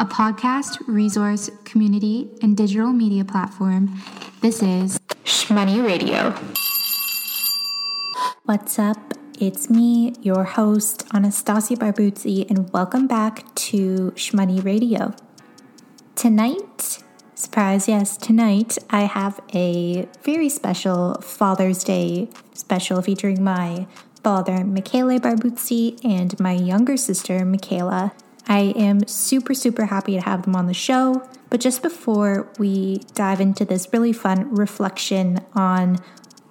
a podcast, resource, community, and digital media platform. This is Shmoney Radio. What's up? It's me, your host, Anastasia Barbuzzi, and welcome back to Shmoney Radio. Tonight, surprise, yes, tonight I have a very special Father's Day special featuring my father, Michele Barbuzzi, and my younger sister, Michela. I am super, super happy to have them on the show. But just before we dive into this really fun reflection on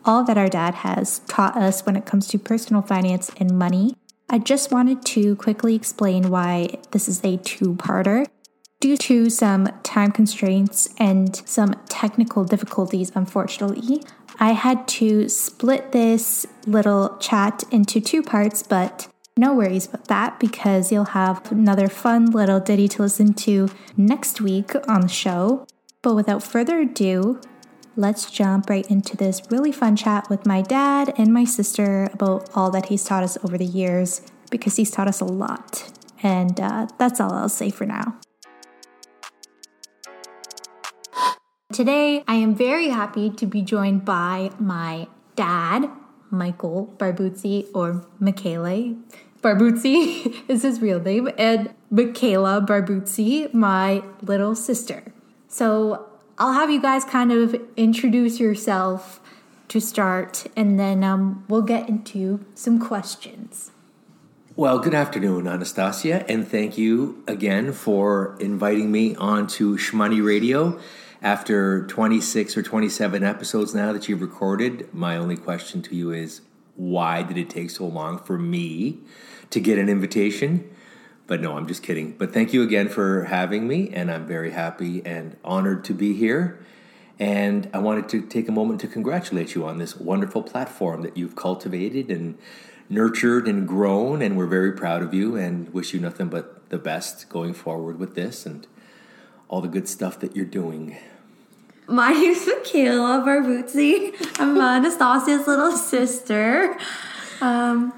all that our dad has taught us when it comes to personal finance and money, I just wanted to quickly explain why this is a two parter. Due to some time constraints and some technical difficulties, unfortunately, I had to split this little chat into two parts, but no worries about that because you'll have another fun little ditty to listen to next week on the show. But without further ado, let's jump right into this really fun chat with my dad and my sister about all that he's taught us over the years because he's taught us a lot. And uh, that's all I'll say for now. Today, I am very happy to be joined by my dad, Michael Barbuzzi, or Michele Barbuzzi is his real name, and Michela Barbuzzi, my little sister. So I'll have you guys kind of introduce yourself to start, and then um, we'll get into some questions. Well, good afternoon, Anastasia, and thank you again for inviting me onto Shmoney Radio. After 26 or 27 episodes now that you've recorded, my only question to you is why did it take so long for me to get an invitation? But no, I'm just kidding. But thank you again for having me, and I'm very happy and honored to be here. And I wanted to take a moment to congratulate you on this wonderful platform that you've cultivated and nurtured and grown. And we're very proud of you and wish you nothing but the best going forward with this and all the good stuff that you're doing. My name's Michela Barbuzzi. I'm Anastasia's little sister. Um,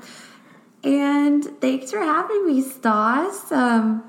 and thanks for having me, Stas. Um,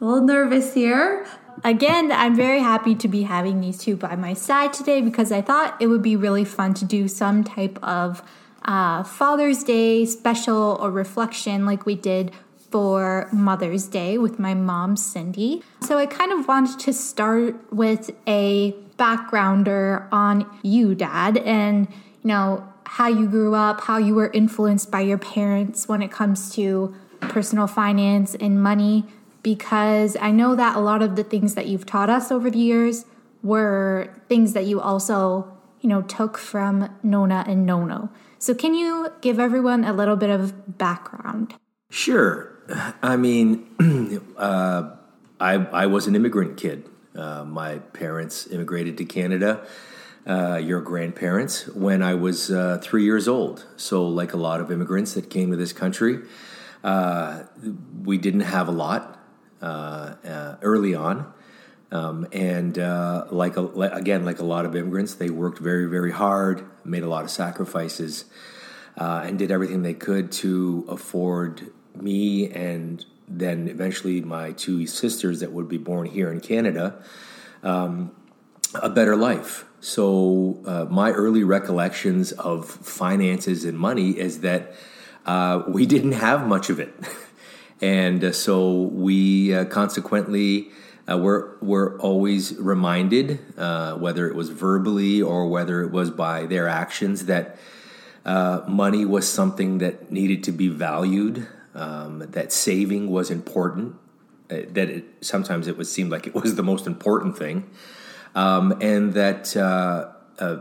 a little nervous here. Again, I'm very happy to be having these two by my side today because I thought it would be really fun to do some type of uh, Father's Day special or reflection like we did for Mother's Day with my mom, Cindy. So I kind of wanted to start with a backgrounder on you, Dad, and you know how you grew up, how you were influenced by your parents when it comes to personal finance and money. Because I know that a lot of the things that you've taught us over the years were things that you also, you know, took from Nona and Nono. So, can you give everyone a little bit of background? Sure. I mean, uh, I, I was an immigrant kid. Uh, my parents immigrated to Canada, uh, your grandparents, when I was uh, three years old. So, like a lot of immigrants that came to this country, uh, we didn't have a lot uh, early on. Um, and like, a, again, like a lot of immigrants, they worked very, very hard, made a lot of sacrifices, and did everything they could to afford me and then eventually my two sisters that would be born here in Canada um, a better life. So, uh, my early recollections of finances and money is that uh, we didn't have much of it. and uh, so, we uh, consequently uh, were, were always reminded, uh, whether it was verbally or whether it was by their actions, that money was something that needed to be valued um, that saving was important, uh, that it, sometimes it would seem like it was the most important thing, um, and that uh, uh,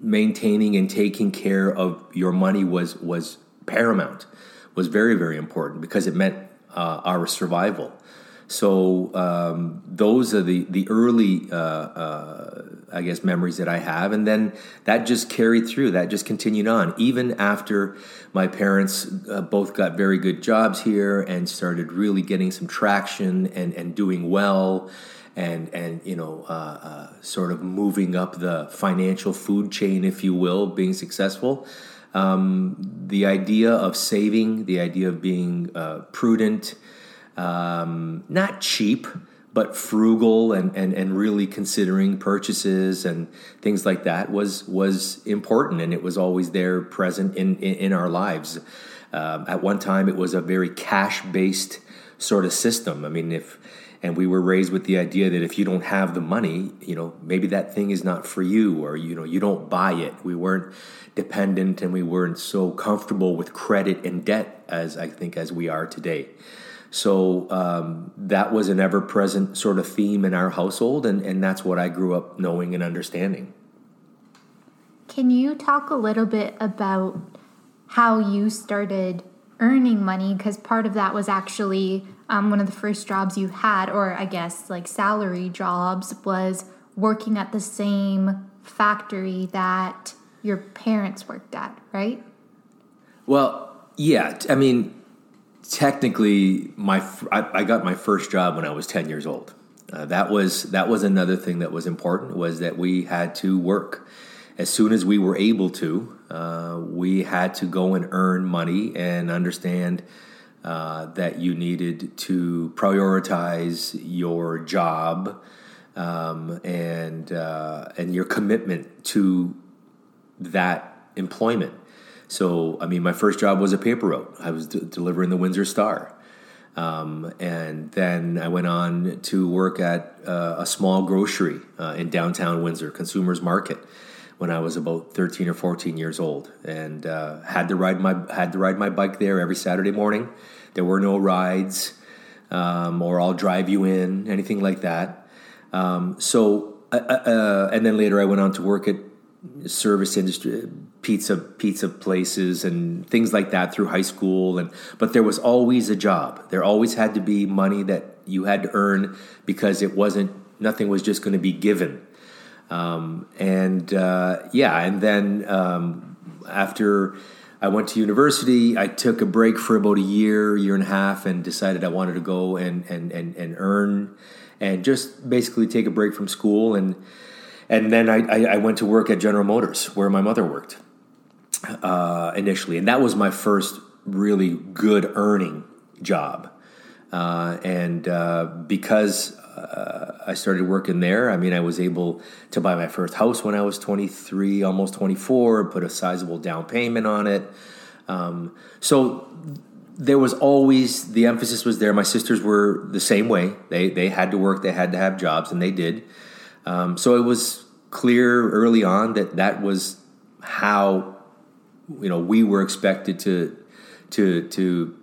maintaining and taking care of your money was was paramount, was very very important because it meant uh, our survival. So um, those are the the early, uh, uh, I guess, memories that I have, and then that just carried through. That just continued on, even after my parents uh, both got very good jobs here and started really getting some traction and and doing well, and and you know, uh, uh, sort of moving up the financial food chain, if you will, being successful. Um, the idea of saving, the idea of being uh, prudent um, not cheap, but frugal and, and, and really considering purchases and things like that was was important and it was always there present in, in, in our lives. Um, at one time, it was a very cash based sort of system. I mean, if and we were raised with the idea that if you don't have the money, you know, maybe that thing is not for you, or you know, you don't buy it. We weren't dependent, and we weren't so comfortable with credit and debt as I think as we are today. So um, that was an ever present sort of theme in our household, and, and that's what I grew up knowing and understanding. Can you talk a little bit about how you started earning money? Because part of that was actually um, one of the first jobs you had, or I guess like salary jobs, was working at the same factory that your parents worked at, right? Well, yeah. I mean, technically my I, I, got my first job when I was 10 years old. Uh, that was that was another thing that was important was that we had to work as soon as we were able to. Uh, we had to go and earn money and understand uh, that you needed to prioritize your job um, and uh, and your commitment to that employment. So, I mean, my first job was a paper route. I was d- delivering the Windsor Star. Um, and then I went on to work at uh, a small grocery uh, in downtown Windsor, Consumers Market, when I was about 13 or 14 years old, and uh, had to ride my had to ride my bike there every Saturday morning. There were no rides, um, or I'll drive you in, anything like that. Um, so, uh, uh, and then later I went on to work at service industry pizza pizza places and things like that through high school. And but there was always a job. There always had to be money that you had to earn because it wasn't nothing was just going to be given. Um, and uh, yeah and then um, after I went to university I took a break for about a year year and a half and decided I wanted to go and and and, and earn and just basically take a break from school. And and then I, I, I went to work at General Motors where my mother worked uh, initially, and that was my first really good earning job. Uh, and uh, because uh, I started working there, I mean, I was able to buy my first house when I was 23, almost 24, put a sizable down payment on it. Um, so there was always the emphasis was there. My sisters were the same way. They they had to work, they had to have jobs, and they did. Um, so it was clear early on that that was how you know we were expected to to to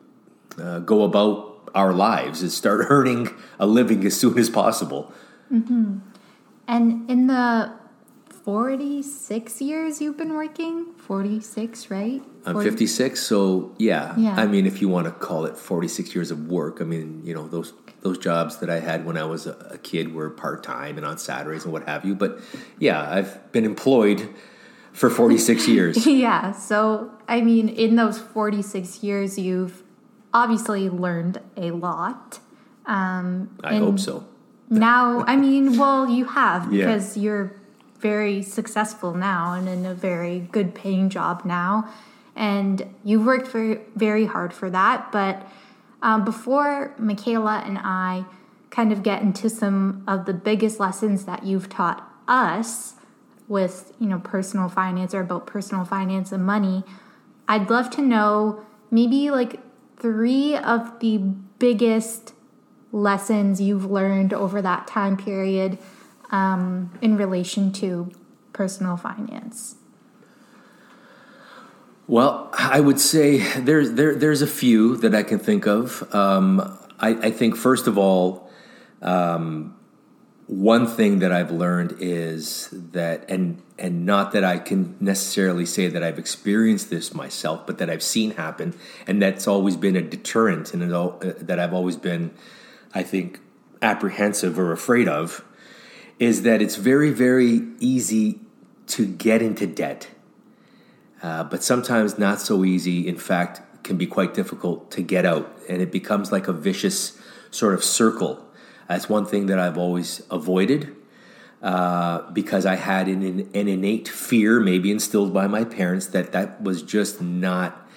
uh, go about our lives and start earning a living as soon as possible. Mm-hmm. And in the 46 years you've been working, 46, right? 40? I'm 56, so yeah. yeah. I mean, if you want to call it 46 years of work, I mean, you know, those those jobs that I had when I was a, a kid were part time and on Saturdays and what have you. But yeah, I've been employed for 46 years. yeah. So, I mean, in those 46 years, you've obviously learned a lot. Um, I hope so. now, I mean, well, you have because yeah. you're very successful now and in a very good paying job now. And you've worked very, very hard for that. But um, before Michela and I kind of get into some of the biggest lessons that you've taught us, with you know personal finance or about personal finance and money i'd love to know maybe like three of the biggest lessons you've learned over that time period um, in relation to personal finance. Well i would say there's there, there's a few that i can think of. Um, I, I, think first of all um, one thing that I've learned is that, and and not that I can necessarily say that I've experienced this myself, but that I've seen happen, and that's always been a deterrent, and all, uh, that I've always been, I think, apprehensive or afraid of, is that it's very very easy to get into debt, uh, but sometimes not so easy. In fact, can be quite difficult to get out, and it becomes like a vicious sort of circle that's one thing that I've always avoided uh, because I had an, an innate fear, maybe instilled by my parents, that that was just not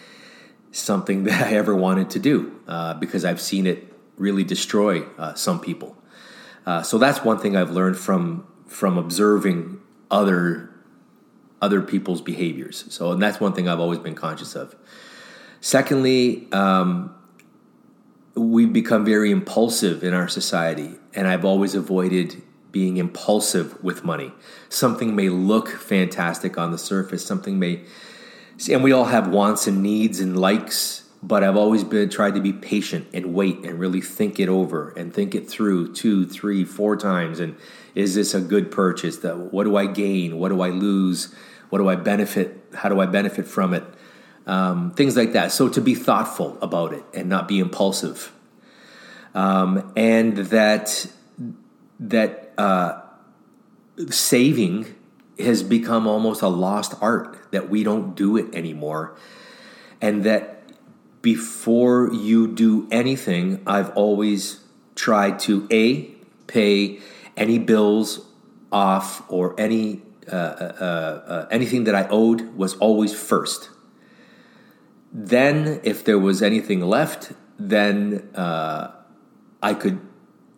something that I ever wanted to do uh, because I've seen it really destroy uh, some people. Uh, so that's one thing I've learned from from observing other other people's behaviors. So and that's one thing I've always been conscious of. Secondly, um, we become very impulsive in our society, and I've always avoided being impulsive with money. Something may look fantastic on the surface, something may, and we all have wants and needs and likes, but I've always been tried to be patient and wait and really think it over and think it through two, three, four times. And is this a good purchase? What do I gain? What do I lose? What do I benefit? How do I benefit from it? Um, things like that. So to be thoughtful about it and not be impulsive, um, and that that uh, saving has become almost a lost art that we don't do it anymore, and that before you do anything, I've always tried to a pay any bills off or any uh, uh, uh, anything that I owed was always first. Then, if there was anything left, then uh, I could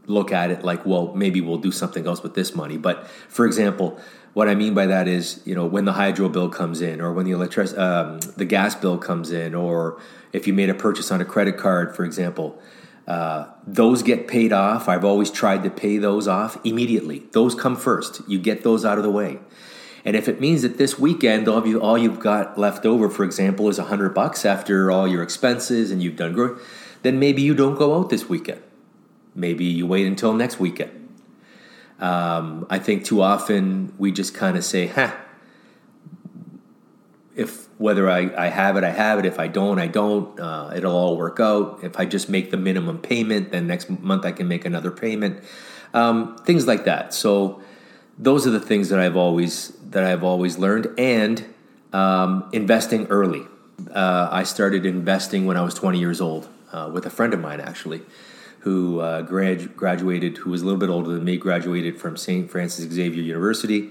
look at it like, well, maybe we'll do something else with this money. But for example, what I mean by that is, you know, when the hydro bill comes in, or when the electric, um, the gas bill comes in, or if you made a purchase on a credit card, for example, uh, those get paid off. I've always tried to pay those off immediately. Those come first. You get those out of the way. And if it means that this weekend all, you, all you've got left over, for example, is a hundred bucks after all your expenses and you've done good, then maybe you don't go out this weekend. Maybe you wait until next weekend. Um, I think too often we just kind of say, "Huh." If whether I, I have it, I have it. If I don't, I don't. Uh, it'll all work out. If I just make the minimum payment, then next month I can make another payment. Um, things like that. So those are the things that I've always that I've always learned, and um, investing early. Uh, I started investing when I was 20 years old uh, with a friend of mine, actually who uh, grad- graduated, who was a little bit older than me, graduated from St. Francis Xavier University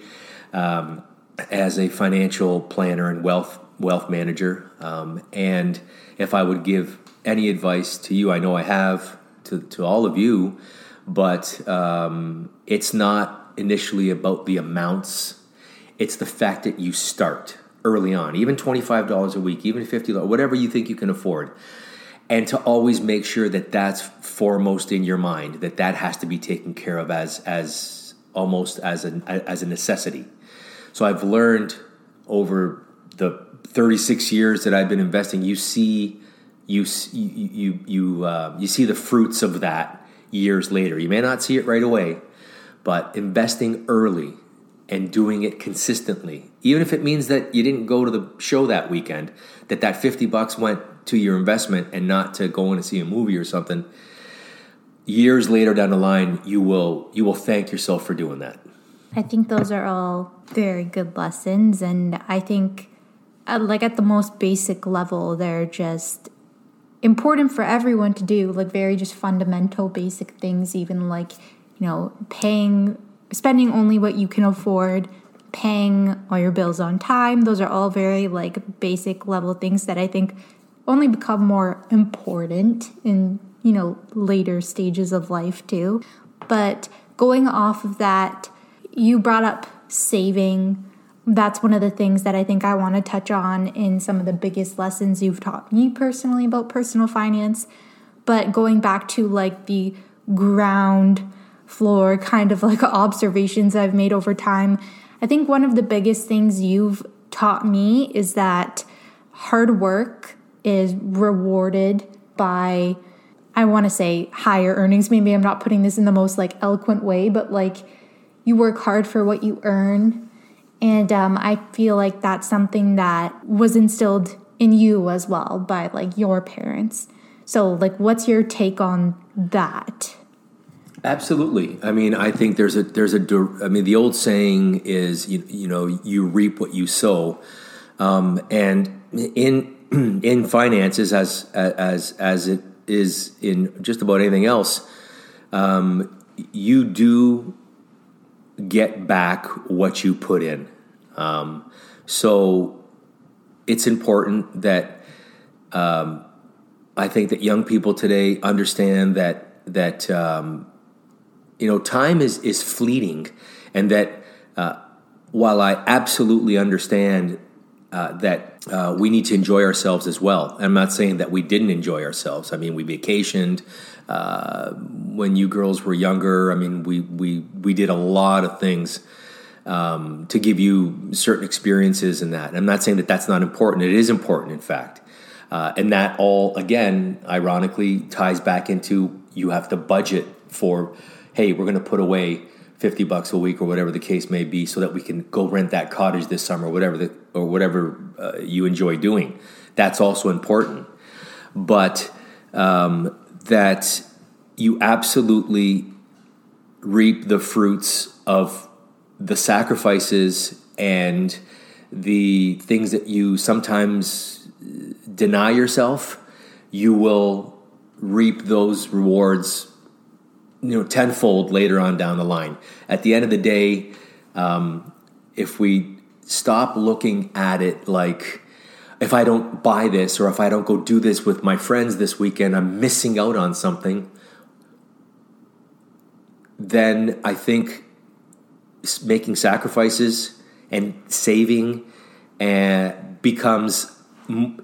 um, as a financial planner and wealth wealth manager. Um, and if I would give any advice to you, I know I have to, to all of you, but um, it's not initially about the amounts. It's the fact that you start early on, even $25 a week, even $50, whatever you think you can afford and to always make sure that that's foremost in your mind that that has to be taken care of as as almost as a as a necessity so i've learned over the 36 years that i've been investing you see you you you you, uh, you see the fruits of that years later you may not see it right away but investing early and doing it consistently. Even if it means that you didn't go to the show that weekend that that 50 bucks went to your investment and not to go in and see a movie or something years later down the line you will you will thank yourself for doing that. I think those are all very good lessons and i think like at the most basic level they're just important for everyone to do like very just fundamental basic things even like you know paying spending only what you can afford paying all your bills on time those are all very like basic level things that i think only become more important in, you know, later stages of life too. But going off of that, you brought up saving. That's one of the things that I think I want to touch on in some of the biggest lessons you've taught me personally about personal finance. But going back to like the ground floor kind of like observations I've made over time, I think one of the biggest things you've taught me is that hard work is rewarded by I want to say higher earnings. Maybe I'm not putting this in the most like eloquent way, but like you work hard for what you earn. And um, I feel like that's something that was instilled in you as well by like your parents. So, like, what's your take on that? Absolutely. I mean, I think there's a there's a I mean, the old saying is you, you know you reap what you sow, um, and in in finances as as as it is in just about anything else, um, you do get back what you put in. Um, so it's important that um, I think that young people today understand that that um, you know time is is fleeting, and that uh, while I absolutely understand uh, that uh, we need to enjoy ourselves as well. I'm not saying that we didn't enjoy ourselves. I mean, we vacationed uh, when you girls were younger. I mean, we we we did a lot of things um, to give you certain experiences and that. I'm not saying that that's not important. It is important, in fact. Uh, and that all, again, ironically, ties back into you have to budget for, hey, we're going to put away 50 bucks a week or whatever the case may be so that we can go rent that cottage this summer, or whatever the, or whatever uh, you enjoy doing. That's also important. But um, that you absolutely reap the fruits of the sacrifices and the things that you sometimes deny yourself, you will reap those rewards, you know, tenfold later on down the line. At the end of the day, um, if we stop looking at it like, if I don't buy this or if I don't go do this with my friends this weekend, I'm missing out on something, then I think making sacrifices and saving and uh, becomes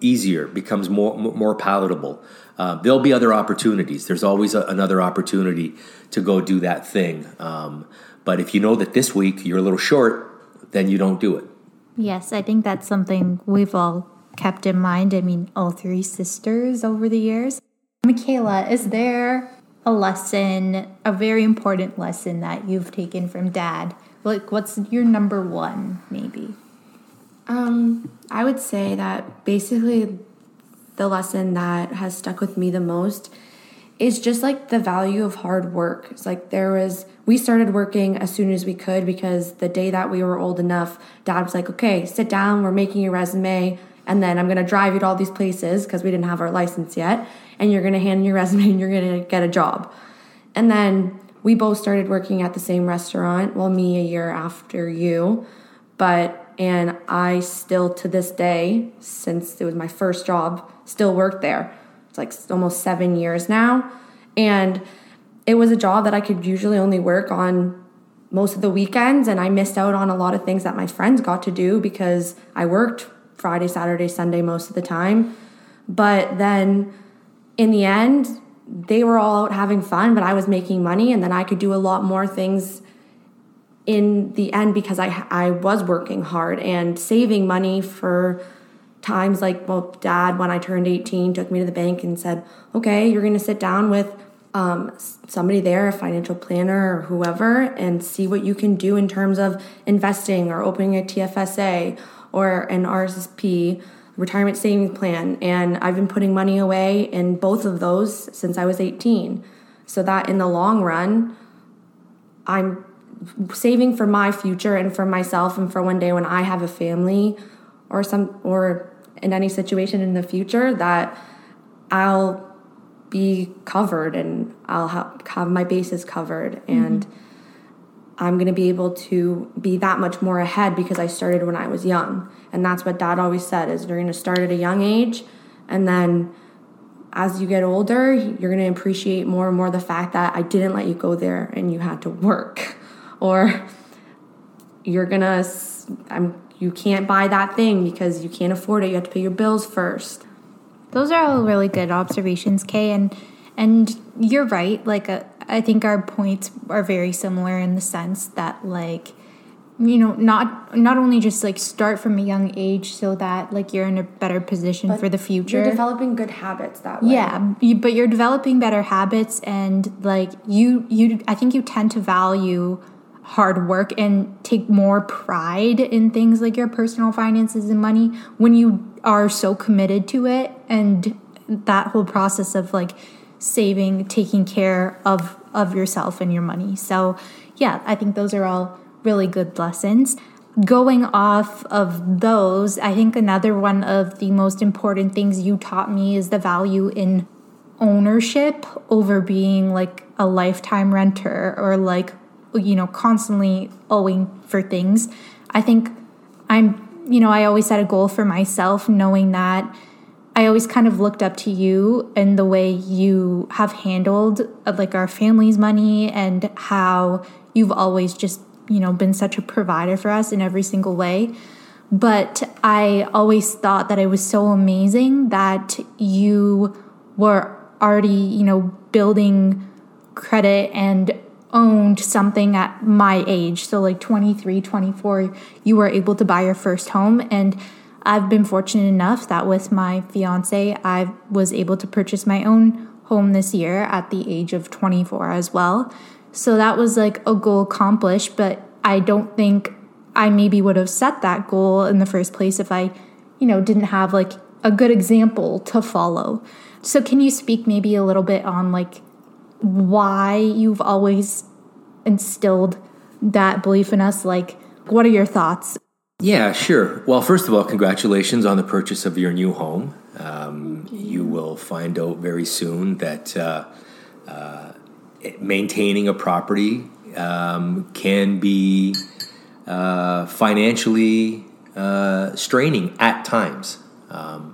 easier, becomes more more palatable. Uh, there'll be other opportunities. There's always a, another opportunity to go do that thing. Um, but if you know that this week you're a little short, then you don't do it. Yes, I think that's something we've all kept in mind. I mean, all three sisters over the years. Michela, is there a lesson, a very important lesson that you've taken from dad like, what's your number one, maybe? Um, I would say that basically the lesson that has stuck with me the most is just like the value of hard work. It's like there was, we started working as soon as we could because the day that we were old enough, dad was like, okay, sit down, we're making your resume, and then I'm gonna drive you to all these places because we didn't have our license yet, and you're gonna hand your resume and you're gonna get a job. And then we both started working at the same restaurant. Well, me a year after you, but and I still to this day, since it was my first job, still work there. It's like almost seven years now, and it was a job that I could usually only work on most of the weekends, and I missed out on a lot of things that my friends got to do because I worked Friday, Saturday, Sunday most of the time. But then in the end, they were all out having fun, but I was making money, and then I could do a lot more things in the end because I I was working hard and saving money for times like well dad when I turned 18 took me to the bank and said okay you're going to sit down with um, somebody there a financial planner or whoever and see what you can do in terms of investing or opening a TFSA or an RSP retirement savings plan, and I've been putting money away in both of those since I was 18. So that in the long run, I'm saving for my future and for myself and for one day when I have a family or some or in any situation in the future that I'll be covered and I'll have, have my bases covered and mm-hmm. I'm going to be able to be that much more ahead because I started when I was young. And that's what dad always said is you're going to start at a young age and then as you get older, you're going to appreciate more and more the fact that I didn't let you go there and you had to work or you're to I'm you can't buy that thing because you can't afford it. You have to pay your bills first. Those are all really good observations, Kay, and and you're right. Like a, I think our points are very similar in the sense that like you know not not only just like start from a young age so that like you're in a better position but for the future you're developing good habits that way yeah but you're developing better habits and like you you i think you tend to value hard work and take more pride in things like your personal finances and money when you are so committed to it and that whole process of like saving, taking care of of yourself and your money. So, yeah, I think those are all really good lessons. Going off of those, I think another one of the most important things you taught me is the value in ownership over being like a lifetime renter or like you know constantly owing for things. I think I'm you know, I always set a goal for myself knowing that I always kind of looked up to you and the way you have handled uh, like our family's money and how you've always just, you know, been such a provider for us in every single way. But I always thought that it was so amazing that you were already, you know, building credit and owned something at my age. So, like 23, 24, you were able to buy your first home. And I've been fortunate enough that with my fiance, I was able to purchase my own home this year at the age of 24 as well. So, that was like a goal accomplished, but I don't think I maybe would have set that goal in the first place if I, you know, didn't have like a good example to follow. So, can you speak maybe a little bit on like why you've always instilled that belief in us? Like, what are your thoughts? Yeah, sure. Well, first of all, congratulations on the purchase of your new home. Um, you will find out very soon that uh, uh, maintaining a property um, can be uh, financially uh, straining at times. Um,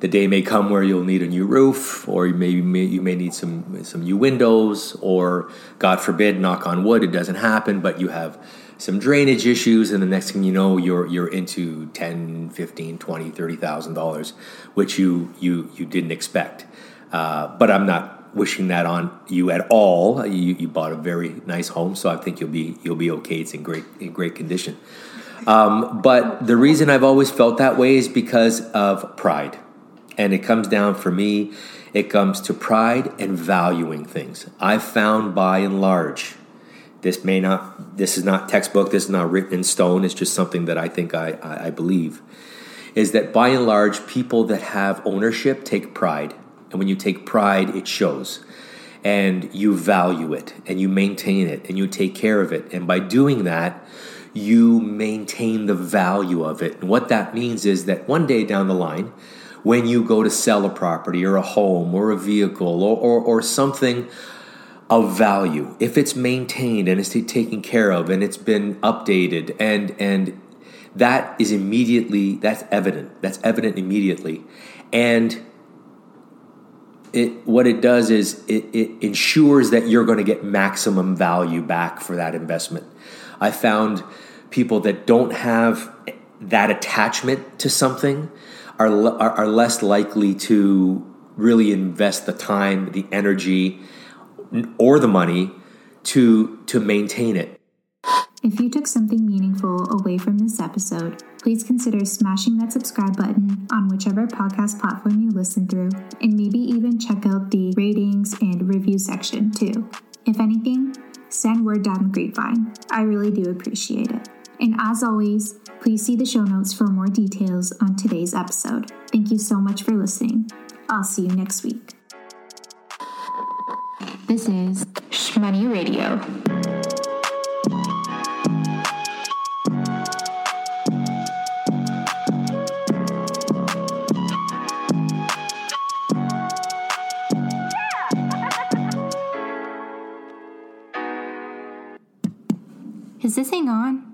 the day may come where you'll need a new roof, or you may, you may, need some some new windows, or God forbid, knock on wood, it doesn't happen, but you have some drainage issues and the next thing you know you're you're into 10 15 20 30000 dollars which you you you didn't expect. Uh, but i'm not wishing that on you at all. You, you bought a very nice home so i think you'll be you'll be okay. It's in great in great condition. Um, but the reason i've always felt that way is because of pride and it comes down for me, it comes to pride and valuing things. I've found by and large, this may not, this is not textbook, this is not written in stone, it's just something that I think I, I, I believe, is that by and large, people that have ownership take pride. And when you take pride, it shows. And you value it, and you maintain it, and you take care of it. And by doing that, you maintain the value of it. And what that means is that one day down the line, when you go to sell a property or a home or a vehicle or, or, or something of value, if it's maintained and it's taken care of and it's been updated and and that is immediately that's evident. That's evident immediately. And it what it does is it, it ensures that you're going to get maximum value back for that investment. I found people that don't have that attachment to something are, are, are less likely to really invest the time, the energy, or the money to to maintain it. If you took something meaningful away from this episode, please consider smashing that subscribe button on whichever podcast platform you listen through, and maybe even check out the ratings and review section too. If anything, send word down the grapevine. I really do appreciate it. And as always, please see the show notes for more details on today's episode. Thank you so much for listening. I'll see you next week. This is Shmoney Radio. Is this thing on?